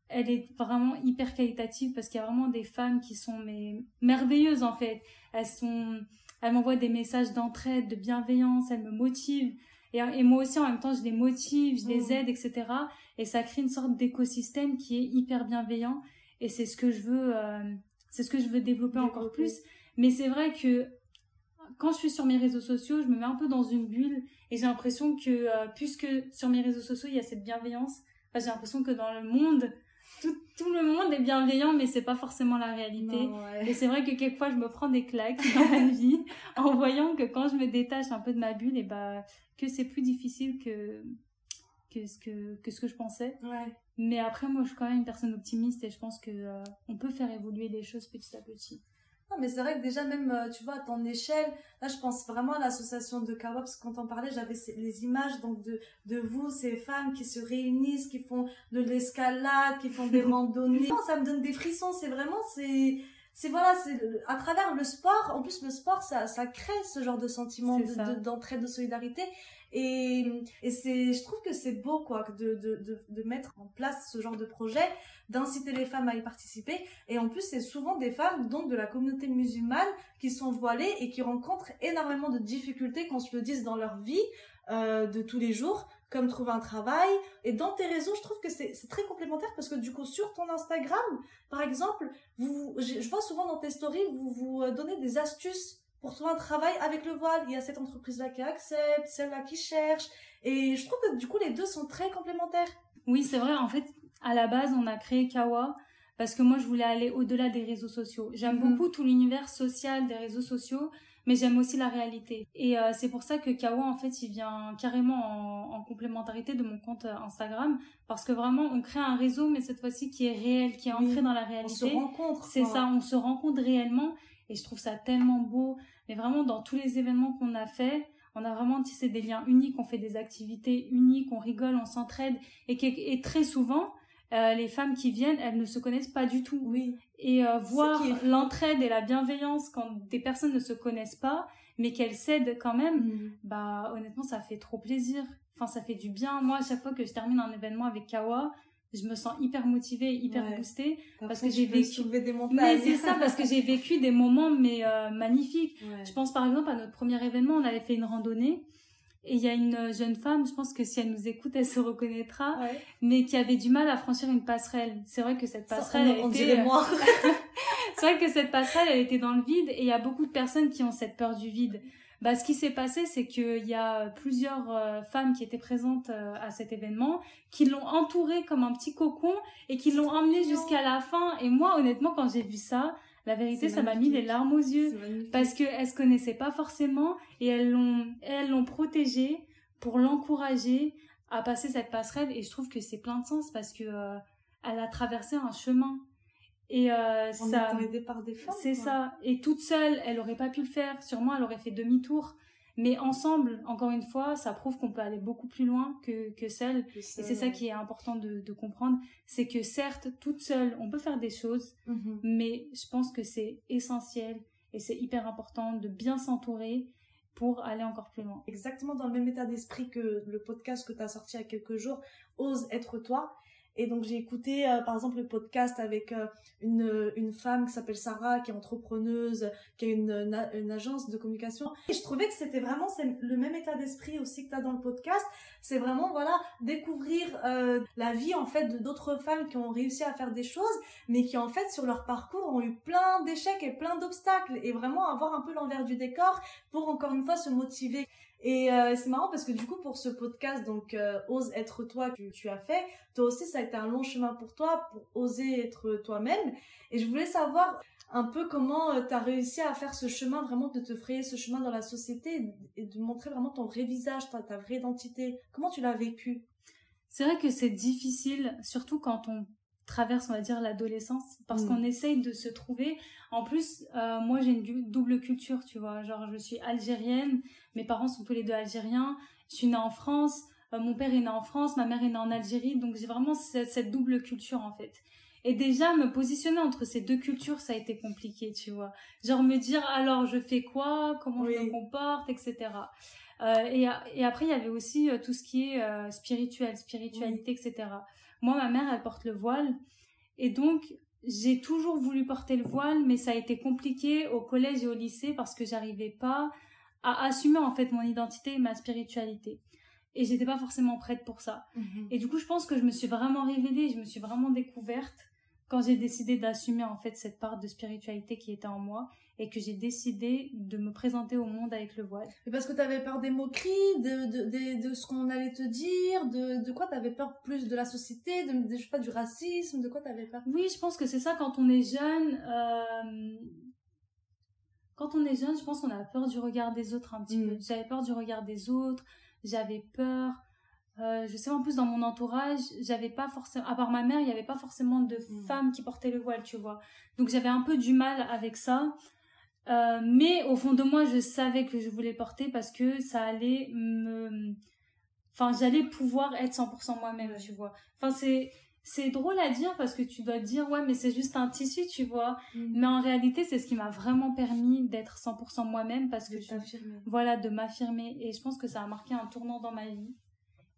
elle est vraiment hyper qualitative parce qu'il y a vraiment des femmes qui sont mais merveilleuses en fait. Elles sont, elles m'envoient des messages d'entraide, de bienveillance, elles me motivent. Et, moi aussi, en même temps, je les motive, je les mmh. aide, etc. Et ça crée une sorte d'écosystème qui est hyper bienveillant. Et c'est ce que je veux, euh, c'est ce que je veux développer, développer. encore plus. Mais c'est vrai que quand je suis sur mes réseaux sociaux, je me mets un peu dans une bulle et j'ai l'impression que euh, puisque sur mes réseaux sociaux il y a cette bienveillance, bah, j'ai l'impression que dans le monde tout, tout, le monde est bienveillant, mais c'est pas forcément la réalité. Et c'est vrai que quelquefois je me prends des claques dans ma *laughs* vie en voyant que quand je me détache un peu de ma bulle, et bah que c'est plus difficile que que ce que que ce que je pensais. Ouais. Mais après moi je suis quand même une personne optimiste et je pense que euh, on peut faire évoluer les choses petit à petit. Non, mais c'est vrai que déjà, même, euh, tu vois, à ton échelle, là, je pense vraiment à l'association de Kawa, parce que quand on parlait, j'avais les images, donc, de, de vous, ces femmes qui se réunissent, qui font de l'escalade, qui font des *laughs* randonnées. Non, ça me donne des frissons, c'est vraiment, c'est, c'est voilà, c'est à travers le sport. En plus, le sport, ça, ça crée ce genre de sentiment d'entraide, de, de, solidarité. Et, et c'est, je trouve que c'est beau, quoi, de, de, de, de, mettre en place ce genre de projet, d'inciter les femmes à y participer. Et en plus, c'est souvent des femmes, donc, de la communauté musulmane qui sont voilées et qui rencontrent énormément de difficultés, qu'on se le dise, dans leur vie, euh, de tous les jours, comme trouver un travail. Et dans tes réseaux, je trouve que c'est très complémentaire parce que du coup, sur ton Instagram, par exemple, vous, je vois souvent dans tes stories, vous vous euh, donnez des astuces pour trouver un travail avec le voile. Il y a cette entreprise-là qui accepte, celle-là qui cherche. Et je trouve que du coup, les deux sont très complémentaires. Oui, c'est vrai. En fait, à la base, on a créé Kawa parce que moi, je voulais aller au-delà des réseaux sociaux. J'aime mhm. beaucoup tout l'univers social des réseaux sociaux, mais j'aime aussi la réalité. Et euh, c'est pour ça que Kawa, en fait, il vient carrément en, complémentarité de mon compte euh, Instagram, parce que vraiment, on crée un réseau, mais cette fois-ci qui est réel, qui est ancré dans la réalité. On se rencontre. C'est ça, on se rencontre réellement, et je trouve ça tellement beau. Mais vraiment, dans tous les événements qu'on a fait, on a vraiment tissé des liens uniques, on fait des activités uniques, on rigole, on s'entraide, et, et très souvent, euh, les femmes qui viennent, elles ne se connaissent pas du tout. Oui. Et euh, voir l'entraide et la bienveillance quand des personnes ne se connaissent pas, mais qu'elles s'aident quand même, mm. bah honnêtement, ça fait trop plaisir. Enfin, ça fait du bien. Moi, à chaque fois que je termine un événement avec Kawa, je me sens hyper motivée, hyper boostée parce que j'ai vécu des montagnes. Mais c'est ça parce que j'ai vécu des moments mais euh, magnifiques. Je pense par exemple à notre premier événement, on avait fait une randonnée et il y a une jeune femme, je pense que si elle nous écoute, elle se reconnaîtra, mais qui avait du mal à franchir une passerelle. C'est vrai que cette passerelle, elle était... moi. *laughs* c'est vrai que cette passerelle, elle était dans le vide, et il y a beaucoup de personnes qui ont cette peur du vide. Bah, ce qui s'est passé, c'est qu'il y a plusieurs euh, femmes qui étaient présentes euh, à cet événement, qui l'ont entourée comme un petit cocon et qui l'ont emmenée jusqu'à la fin. Et moi, honnêtement, quand j'ai vu ça, la vérité, ça m'a mis les larmes aux yeux. Parce qu'elles se connaissaient pas forcément et elles l'ont, elles l'ont protégée pour l'encourager à passer cette passerelle. Et je trouve que c'est plein de sens parce que euh, elle a traversé un chemin et euh, ça aidée par des femmes c'est ça et toute seule elle aurait pas pu le faire sûrement elle aurait fait demi-tour mais ensemble, encore une fois, ça prouve qu'on peut aller beaucoup plus loin que, que seul. Et c'est ça qui est important de, de comprendre. C'est que certes, toute seule, on peut faire des choses, mhm. mais je pense que c'est essentiel et c'est hyper important de bien s'entourer pour aller encore plus loin. Exactement dans le même état d'esprit que le podcast que tu as sorti il y a quelques jours, Ose être toi. Et donc j'ai écouté euh, par exemple le podcast avec euh, une, une femme qui s'appelle Sarah, qui est entrepreneuse, qui a une, une, agence de communication. Et je trouvais que c'était vraiment le même état d'esprit aussi que tu as dans le podcast. C'est vraiment voilà découvrir euh, la vie en fait de d'autres femmes qui ont réussi à faire des choses, mais qui en fait sur leur parcours ont eu plein d'échecs et plein d'obstacles. Et vraiment avoir un peu l'envers du décor pour encore une fois se motiver. Et euh, c'est marrant parce que du coup, pour ce podcast, donc euh, Ose être toi que tu as fait, toi aussi, ça a été un long chemin pour toi, pour oser être toi-même. Et je voulais savoir un peu comment euh, tu as réussi à faire ce chemin, vraiment de te frayer ce chemin dans la société et de montrer vraiment ton vrai visage, ta, ta vraie identité. Comment tu l'as vécu? C'est vrai que c'est difficile, surtout quand on traverse, on va dire, l'adolescence, parce mm. qu'on essaye de se trouver. En plus, euh, moi, j'ai une double culture, tu vois. Genre, je suis algérienne, mes parents sont tous les deux algériens. Je suis née en France, euh, mon père est né en France, ma mère est née en Algérie, donc j'ai vraiment cette, double culture, en fait. Et déjà, me positionner entre ces deux cultures, ça a été compliqué, tu vois. Genre, me dire, alors, je fais quoi, comment je me comporte, etc. Euh, et, et, après, il y avait aussi tout ce qui est spirituel, spiritualité, etc. Moi, ma mère, elle porte le voile. Et donc, j'ai toujours voulu porter le voile, mais ça a été compliqué au collège et au lycée parce que j'arrivais pas à assumer en fait mon identité et ma spiritualité. Et j'étais pas forcément prête pour ça. Mhm. Et du coup, je pense que je me suis vraiment révélée, je me suis vraiment découverte quand j'ai décidé d'assumer en fait cette part de spiritualité qui était en moi et que j'ai décidé de me présenter au monde avec le voile. Et parce que tu avais peur des moqueries, de, de, de, ce qu'on allait te dire, de, de quoi tu avais peur plus de la société, de, je sais pas, du racisme, de quoi tu avais peur? Oui, je pense que c'est ça quand on est jeune. Euh... Quand on est jeune, je pense qu'on a peur du regard des autres un petit mm. peu. J'avais peur du regard des autres, j'avais peur. Euh, je sais en plus dans mon entourage, j'avais pas forcément, à part ma mère, il n'y avait pas forcément de mm. femmes qui portaient le voile, tu vois. Donc j'avais un peu du mal avec ça. Euh, mais au fond de moi, je savais que je voulais porter parce que ça allait me... Enfin, j'allais pouvoir être 100% moi-même, tu vois. Enfin, c'est... C'est drôle à dire parce que tu dois dire ouais mais c'est juste un tissu tu vois mm. mais en réalité c'est ce qui m'a vraiment permis d'être 100% moi-même parce que je, voilà de m'affirmer et je pense que ça a marqué un tournant dans ma vie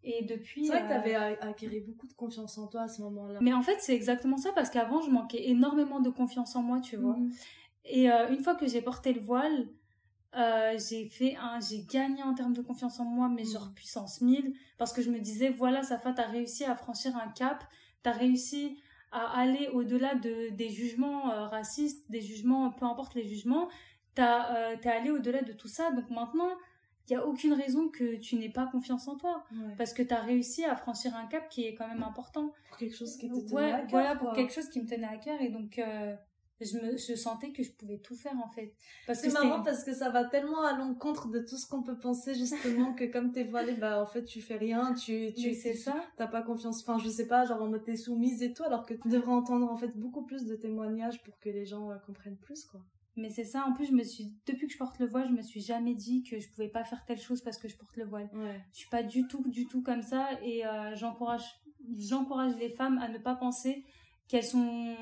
et depuis. C'est vrai que tu avais euh, acquis beaucoup de confiance en toi à ce moment-là. Mais en fait, c'est exactement ça parce qu'avant, je manquais énormément de confiance en moi, tu vois. Mm. Et euh, une fois que j'ai porté le voile, euh, j'ai fait un, j'ai gagné en termes de confiance en moi, mais genre mm. puissance 1000, parce que je me disais, voilà, Safa, t'as réussi à franchir un cap, t'as réussi à aller au-delà de, des jugements euh, racistes, des jugements, peu importe les jugements, t'as, t'es allé au-delà de tout ça. Donc maintenant, il y a aucune raison que tu n'aies pas confiance en toi. Parce que tu as réussi à franchir un cap qui est quand même important. Pour quelque chose qui te tenait à cœur. Voilà, pour quelque chose qui me tenait à cœur. Et donc, je, me, je sentais que je pouvais tout faire en fait. C'est marrant parce que ça va tellement à l'encontre de tout ce qu'on peut penser justement que comme t'es voilée, bah en fait tu fais rien, tu tu c'est ça. T'as pas confiance, enfin je sais pas, genre en mode t'es soumise et tout, alors que tu devrais entendre en fait beaucoup plus de témoignages pour que les gens euh, comprennent plus quoi. Mais c'est ça, en plus, je me suis, depuis que je porte le voile, je me suis jamais dit que je pouvais pas faire telle chose parce que je porte le voile. Ouais. Je suis pas du tout, du tout comme ça et euh, j'encourage, j'encourage les femmes à ne pas penser qu'elles sont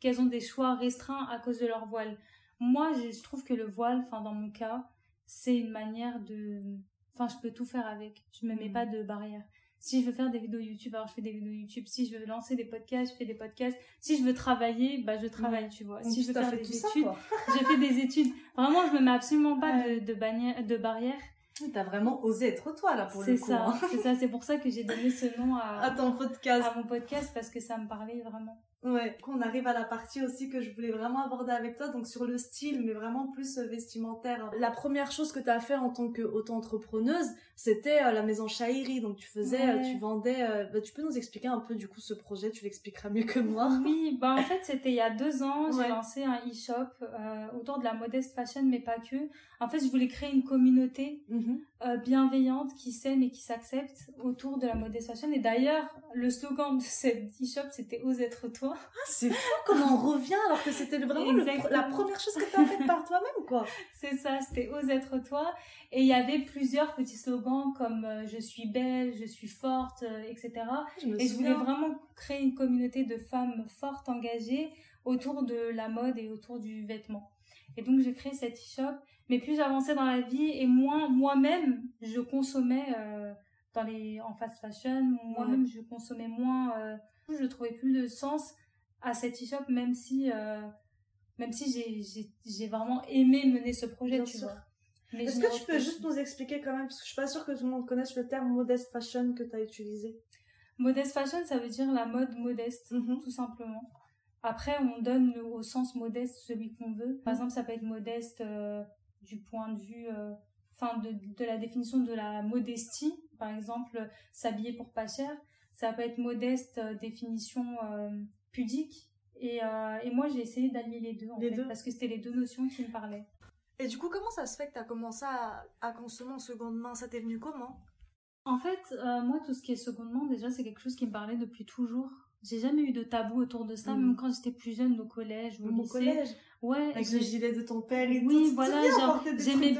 qu'elles ont des choix restreints à cause de leur voile. Moi, je trouve que le voile, enfin dans mon cas, c'est une manière de, enfin je peux tout faire avec. Je me mets mm. pas de barrière. Si je veux faire des vidéos YouTube, alors je fais des vidéos YouTube. Si je veux lancer des podcasts, je fais des podcasts. Si je veux travailler, bah je travaille, tu vois. si je veux faire des études, *laughs* je fais des études. Vraiment, je me mets absolument pas de, de, bannière, de barrière. T'as vraiment osé être toi là pour le coup. C'est ça, hein. c'est ça. C'est pour ça que j'ai donné ce nom à, *laughs* à ton podcast, à mon podcast parce que ça me parlait vraiment. Ouais, on arrive à la partie aussi que je voulais vraiment aborder avec toi, donc sur le style, mais vraiment plus euh, vestimentaire. La première chose que tu as fait en tant qu'auto-entrepreneuse, c'était euh, la maison Chahiri, donc tu faisais, euh, tu vendais, bah, tu peux nous expliquer un peu du coup ce projet, tu l'expliqueras mieux que moi. Oui, bah en fait c'était il y a deux ans, j'ai lancé un e-shop autour de la modeste fashion, mais pas que. En fait je voulais créer une communauté mm-hmm. bienveillante qui s'aime et qui s'accepte autour de la modeste fashion. Et d'ailleurs, le slogan de cet e-shop c'était Ose être toi. Ah, c'est fou comment on revient alors que c'était vraiment la première chose que tu as faite par toi-même, quoi. *laughs* C'est ça, c'était Ose être toi. Et il y avait plusieurs petits slogans comme euh, Je suis belle, je suis forte, euh, etc. et je voulais vraiment créer une communauté de femmes fortes, engagées autour de la mode et autour du vêtement. Et donc j'ai créé cet e-shop. Mais plus j'avançais dans la vie et moins moi-même je consommais euh, dans les en fast fashion, moi-même je consommais moins je trouvais plus de sens à cet e-shop, même si, euh, même si j'ai vraiment aimé mener ce projet, tu vois. Est-ce que tu peux juste nous expliquer quand même, parce que je suis pas sûre que tout le monde connaisse le terme modeste fashion que tu as utilisé. Modeste fashion, ça veut dire la mode modeste, mm-hmm. tout simplement. Après, on donne au sens modeste celui qu'on veut. Par mm-hmm. exemple, ça peut être modeste euh, du point de vue, euh, enfin, de, de la définition de la modestie. Par exemple, s'habiller pour pas cher ça peut être modeste, euh, définition pudique. Et, et moi, j'ai essayé d'allier les deux, en fait, parce que c'était les deux notions qui me parlaient. Et du coup, comment ça se fait que tu as commencé à, à, consommer en seconde main? Ça t'est venu comment? En fait, moi, tout ce qui est seconde main, déjà, c'est quelque chose qui me parlait depuis toujours. J'ai jamais eu de tabou autour de ça, mm. même quand j'étais plus jeune, au collège ou au lycée. collège Ouais. Avec le gilet de ton père et oui, voilà, j'aimais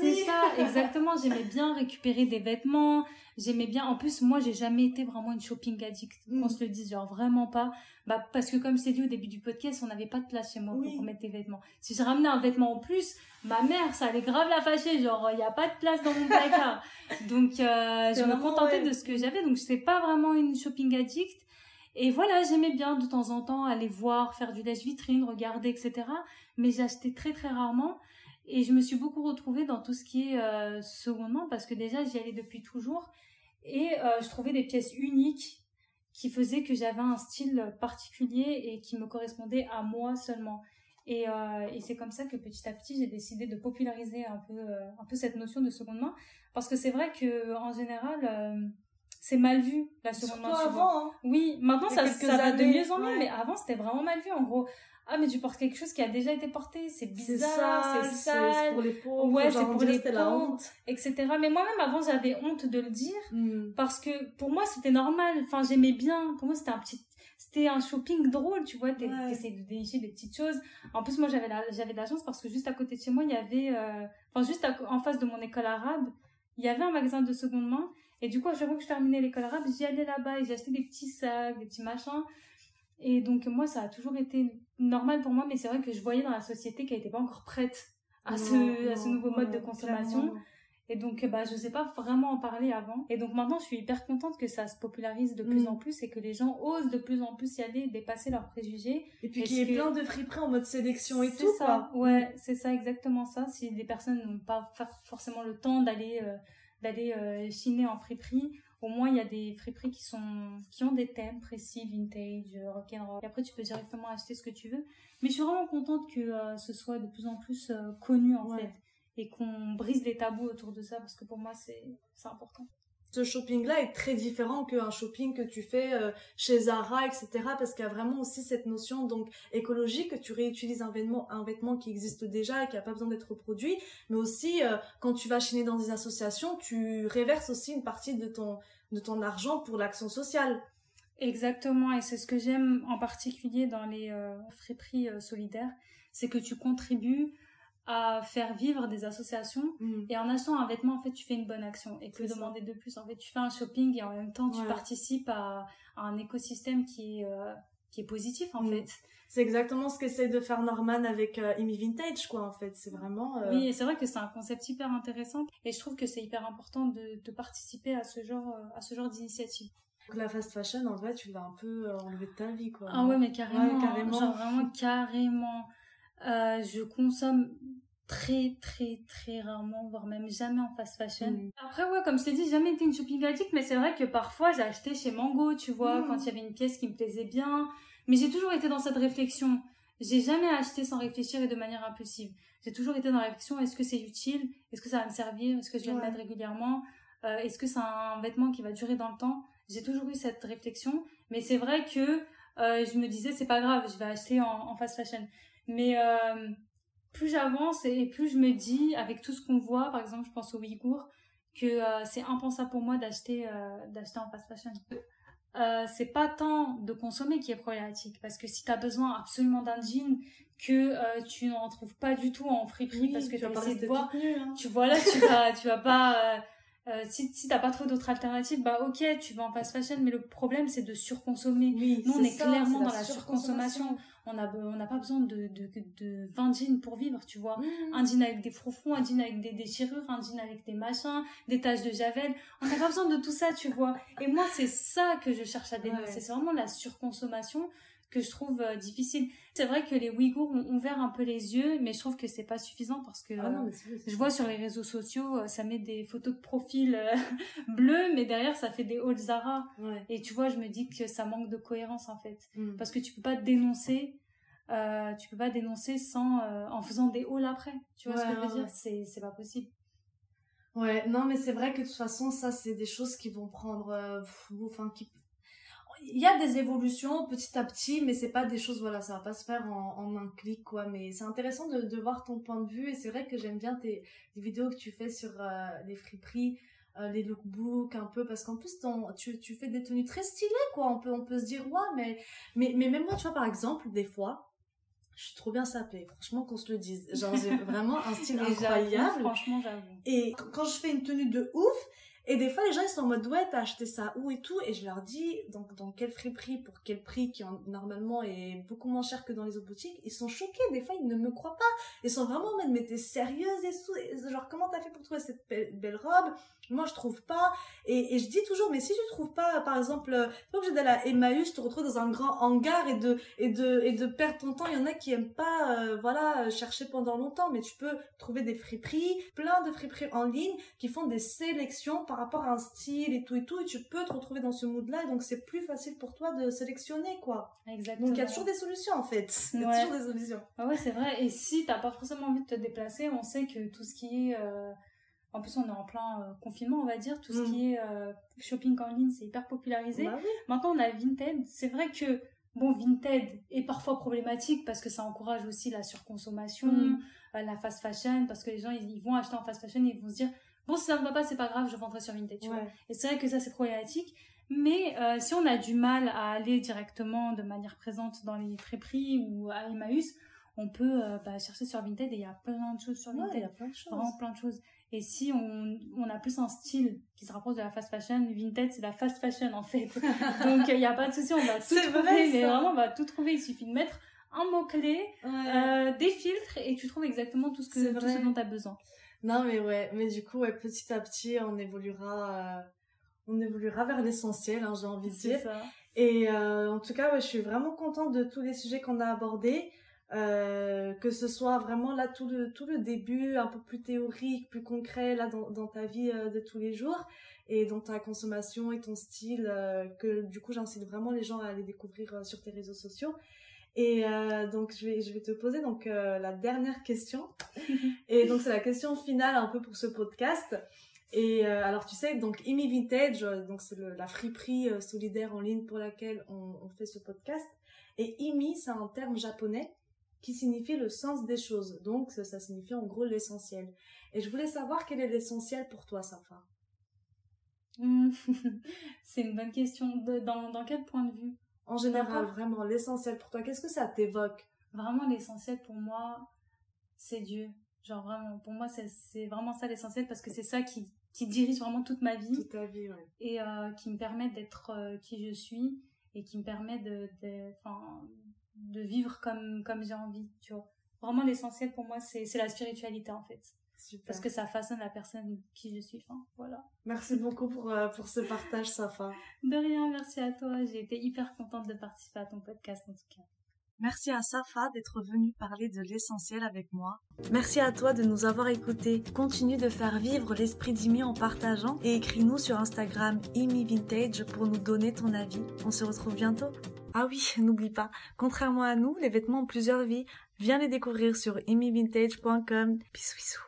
C'est ça, exactement. J'aimais bien récupérer des vêtements. J'aimais bien. En plus, moi, j'ai jamais été vraiment une shopping addict. Mm. Qu'on se le dise, genre vraiment pas. Bah, parce que comme je t'ai dit au début du podcast, on n'avait pas de place chez moi pour mettre des vêtements. Si je ramenais un vêtement en plus, ma mère, ça allait grave la fâcher. Genre, il n'y a pas de place dans mon placard. *laughs* donc, euh, je me contentais de ce que j'avais. Donc, je n'étais pas vraiment une shopping addict. Et voilà, j'aimais bien de temps en temps aller voir, faire du lèche-vitrine, regarder, etc. Mais j'achetais très très rarement. Et je me suis beaucoup retrouvée dans tout ce qui est euh, secondement parce que déjà j'y allais depuis toujours. Et euh, je trouvais des pièces uniques qui faisaient que j'avais un style particulier et qui me correspondait à moi seulement. Et, euh, et c'est comme ça que petit à petit j'ai décidé de populariser un peu, euh, un peu cette notion de seconde main. Parce que c'est vrai que en général c'est mal vu la seconde main avant hein. oui maintenant ça, ça va de mieux en mieux mais avant c'était vraiment mal vu en gros. Ah mais tu portes quelque chose qui a déjà été porté c'est bizarre c'est sale. c'est pour les pauvres ouais c'est pour les pauvres etc mais moi-même avant j'avais honte de le dire hmm. parce que pour moi c'était normal. Enfin j'aimais bien. Pour moi c'était un petit c'était un shopping drôle tu vois t'essayes de dénicher des petites choses. En plus moi j'avais la, j'avais de la chance parce que juste à côté de chez moi il y avait euh, enfin juste en face de mon école arabe il y avait un magasin de seconde main et du coup, à chaque fois que je terminais l'école arabe, j'y allais là-bas et j'achetais des petits sacs, des petits machins. Et donc, moi, ça a toujours été normal pour moi, mais c'est vrai que je voyais dans la société qu'elle n'était pas encore prête à, ce, à ce nouveau mode de consommation. Et donc, bah, je sais pas vraiment en parler avant. Et donc maintenant, je suis hyper contente que ça se popularise de plus mm. en plus et que les gens osent de plus en plus y aller, dépasser leurs préjugés. Et puis qu'il y ait plein de friperies en mode sélection et tout, ça. Ouais, c'est ça, exactement ça. Si les personnes n'ont pas forcément le temps d'aller euh, d'aller euh, chiner en friperie, au moins il y a des friperies qui sont qui ont des thèmes précis vintage rock'n'roll. Et après tu peux directement acheter ce que tu veux. Mais je suis vraiment contente que euh, ce soit de plus en plus euh, connu en fait et qu'on brise les tabous autour de ça parce que pour moi c'est c'est important ce shopping-là est très différent qu'un shopping que tu fais euh, chez Zara, etc. Parce qu'il y a vraiment aussi cette notion donc écologique que tu réutilises un vêtement, un vêtement qui existe déjà et qui n'a pas besoin d'être reproduit. Mais aussi, quand tu vas chiner dans des associations, tu réverses aussi une partie de ton, de ton argent pour l'action sociale. Exactement, et c'est ce que j'aime en particulier dans les euh, friperies euh, solidaires, c'est que tu contribues à faire vivre des associations mm. et en achetant un vêtement en fait tu fais une bonne action et que demander de plus en fait tu fais un shopping et en même temps tu participes à, un écosystème qui est euh, qui est positif en mm. fait c'est exactement ce qu'essaie de faire Norman avec euh, Imi Vintage, quoi, en fait. C'est vraiment. Euh, oui, c'est vrai que c'est un concept hyper intéressant, et je trouve que c'est hyper important de, de, participer à ce genre, euh, à ce genre d'initiative. La fast fashion, en vrai, tu l'as un peu enlevé de ta vie, quoi. Ah ouais, mais carrément. carrément. Genre vraiment carrément. Je consomme très très très rarement voire même jamais en fast fashion mm. après ouais comme je t'ai dit jamais été une shopping addict mais c'est vrai que parfois j'ai acheté chez Mango tu vois mm. quand il y avait une pièce qui me plaisait bien mais j'ai toujours été dans cette réflexion. J'ai jamais acheté sans réfléchir et de manière impulsive. J'ai toujours été dans la réflexion est-ce que c'est utile? Est-ce que ça va me servir? Est-ce que je vais le mettre régulièrement? Euh, Est-ce que c'est un vêtement qui va durer dans le temps? J'ai toujours eu cette réflexion. Mais c'est vrai que euh, je me disais c'est pas grave, je vais acheter en, fast fashion. Mais euh, plus j'avance et plus je me dis, avec tout ce qu'on voit, par exemple, je pense aux Ouïghours, que c'est impensable pour moi d'acheter d'acheter en fast fashion. Euh, c'est pas tant de consommer qui est problématique parce que si tu as besoin absolument d'un jean que euh, tu n'en trouves pas du tout en friperie parce que tu as essayé de voir hein. tu vois là tu vas tu vas pas euh, si, si t'as pas trop d'autres alternatives, bah ok, tu vas en fast fashion, mais le problème c'est de surconsommer. Oui, Nous on est, clairement dans la surconsommation. On a on n'a pas besoin de, de, de 20 jeans pour vivre, tu vois. Mmh. Un jean avec des froufrous, un jean avec des déchirures, un jean avec des machins, des taches de javel. On n'a pas besoin de tout ça, tu vois. Et moi c'est ça que je cherche à dénoncer. C'est vraiment la surconsommation que je trouve euh, difficile. C'est vrai que les Ouïghours ont ouvert un peu les yeux, mais je trouve que c'est pas suffisant parce que ah je vois sur les réseaux sociaux, euh, ça met des photos de profil euh, *laughs* bleus, mais derrière ça fait des hauts Zara. Et tu vois, je me dis que ça manque de cohérence en fait, hmm. parce que tu peux pas dénoncer. tu peux pas dénoncer sans en faisant des halls après tu vois ce que je veux dire? c'est c'est pas possible ouais non mais c'est vrai que de toute façon ça c'est des choses qui vont prendre enfin qui il y a des évolutions petit à petit, mais c'est pas des choses, voilà, ça va pas se faire en, un clic, quoi. Mais c'est intéressant de, de, voir ton point de vue, et c'est vrai que j'aime bien tes, vidéos que tu fais sur euh, les friperies, euh, les lookbooks, un peu, parce qu'en plus, ton, tu, tu fais des tenues très stylées, quoi. On peut, on peut se dire, ouais, mais, mais, mais même moi, tu vois, par exemple, des fois, je suis trop bien sapée, franchement qu'on se le dise. Genre j'ai *laughs* vraiment un style incroyable. Franchement, j'avoue. Et quand je fais une tenue de ouf, et des fois, les gens, ils sont en mode, ouais, t'as acheté ça où et tout. Et je leur dis, donc, dans quel friperie, pour quel prix, qui normalement est beaucoup moins cher que dans les autres boutiques. Ils sont choqués. Des fois, ils ne me croient pas. Ils sont vraiment en mode, mais t'es sérieuse et tout. Genre, comment t'as fait pour trouver cette belle, robe? Moi, je trouve pas. Et, je dis toujours, mais si tu trouves pas, par exemple, pas obligé d'aller à Emmaüs, te retrouver dans un grand hangar et de, et de, et de perdre ton temps. Il y en a qui aiment pas, euh, voilà, chercher pendant longtemps. Mais tu peux trouver des friperies, plein de friperies en ligne qui font des sélections rapport à un style et tout et tout, et tu peux te retrouver dans ce mood-là, donc c'est plus facile pour toi de sélectionner, quoi. Exactement. Donc il y a toujours des solutions, en fait. Il y a toujours des solutions. Ah ouais, c'est vrai. Et si t'as pas forcément envie de te déplacer, on sait que tout ce qui est... Euh, en plus, on est en plein euh, confinement, on va dire. Tout ce mm. qui est euh, shopping en ligne, c'est hyper popularisé. Bah Maintenant, on a Vinted. C'est vrai que bon, Vinted est parfois problématique parce que ça encourage aussi la surconsommation, mm. la fast fashion, parce que les gens, ils, vont acheter en fast fashion et ils vont se dire, bon si ça me va pas c'est pas grave je vendrai sur Vinted tu vois. Et c'est vrai que ça c'est problématique. Mais euh, si on a du mal à aller directement de manière présente dans les friperies ou à Emmaüs on peut euh, bah, chercher sur Vinted et il y a plein de choses sur Vinted. il y a plein de choses. Vraiment plein de choses. Et si on, on a plus un style qui se rapproche de la fast fashion, Vinted c'est la fast fashion en fait. *laughs* Donc il n'y a pas de souci, on va tout trouver, mais vraiment on va tout trouver. Il suffit de mettre un mot clé, euh, des filtres et tu trouves exactement tout ce que tout ce dont tu as besoin. Non, mais ouais, mais du coup, ouais, petit à petit, on évoluera, euh, on évoluera vers l'essentiel, hein, j'ai envie de dire. Ça. Et euh, en tout cas, ouais, je suis vraiment contente de tous les sujets qu'on a abordés. Euh, que ce soit vraiment là tout le tout le début un peu plus théorique plus concret là dans, dans ta vie euh, de tous les jours et dans ta consommation et ton style euh, que du coup j'incite vraiment les gens à aller découvrir sur tes réseaux sociaux et donc je vais je vais te poser donc la dernière question *laughs* et donc c'est la question finale un peu pour ce podcast et alors tu sais donc Imi Vintage donc c'est la friperie solidaire en ligne pour laquelle on, on fait ce podcast et Imi c'est un terme japonais qui signifie le sens des choses. Donc, ça, signifie en gros l'essentiel. Et je voulais savoir quel est l'essentiel pour toi, Safa. *laughs* c'est une bonne question. dans, dans quel point de vue? En général, vraiment, l'essentiel pour toi, qu'est-ce que ça t'évoque? Vraiment, l'essentiel pour moi, c'est Dieu. Genre vraiment, pour moi, c'est vraiment ça l'essentiel parce que c'est ça qui, qui dirige vraiment toute ma vie. Toute ta vie, ouais. Et euh, qui me permet d'être euh, qui je suis et qui me permet de, de, de vivre comme, comme j'ai envie, tu vois. Vraiment, l'essentiel pour moi, c'est, c'est la spiritualité, en fait. Super. Parce que ça façonne la personne qui je suis. Enfin, voilà. Merci beaucoup pour, euh, pour ce partage, Safa. De rien, merci à toi. J'ai été hyper contente de participer à ton podcast, en tout cas. Merci à Safa d'être venue parler de l'essentiel avec moi. Merci à toi de nous avoir écoutés. Continue de faire vivre l'esprit d'Imi en partageant et écris-nous sur Instagram Imi Vintage pour nous donner ton avis. On se retrouve bientôt. Ah oui, *laughs* n'oublie pas, contrairement à nous, les vêtements ont plusieurs vies. Viens les découvrir sur imivintage.com. Bisous bisous.